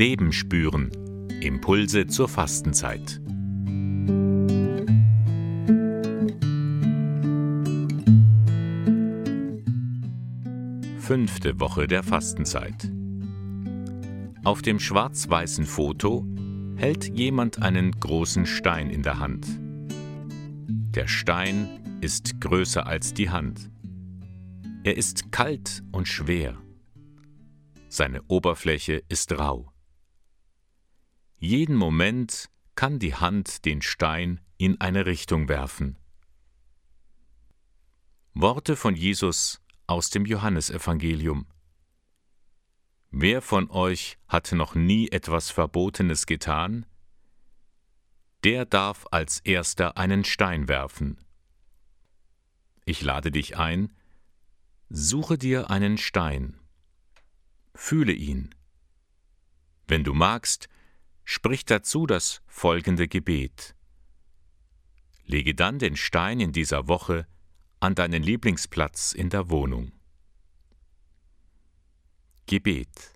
Leben spüren. Impulse zur Fastenzeit. Fünfte Woche der Fastenzeit. Auf dem schwarz-weißen Foto hält jemand einen großen Stein in der Hand. Der Stein ist größer als die Hand. Er ist kalt und schwer. Seine Oberfläche ist rau. Jeden Moment kann die Hand den Stein in eine Richtung werfen. Worte von Jesus aus dem Johannesevangelium. Wer von euch hat noch nie etwas Verbotenes getan? Der darf als erster einen Stein werfen. Ich lade dich ein, suche dir einen Stein, fühle ihn. Wenn du magst, sprich dazu das folgende Gebet. Lege dann den Stein in dieser Woche an deinen Lieblingsplatz in der Wohnung. Gebet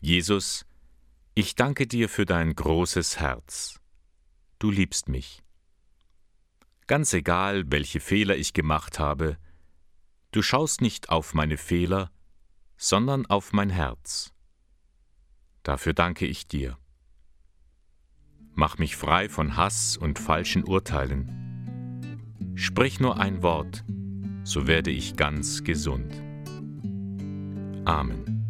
Jesus, ich danke dir für dein großes Herz. Du liebst mich. Ganz egal, welche Fehler ich gemacht habe, du schaust nicht auf meine Fehler, sondern auf mein Herz. Dafür danke ich dir. Mach mich frei von Hass und falschen Urteilen. Sprich nur ein Wort, so werde ich ganz gesund. Amen.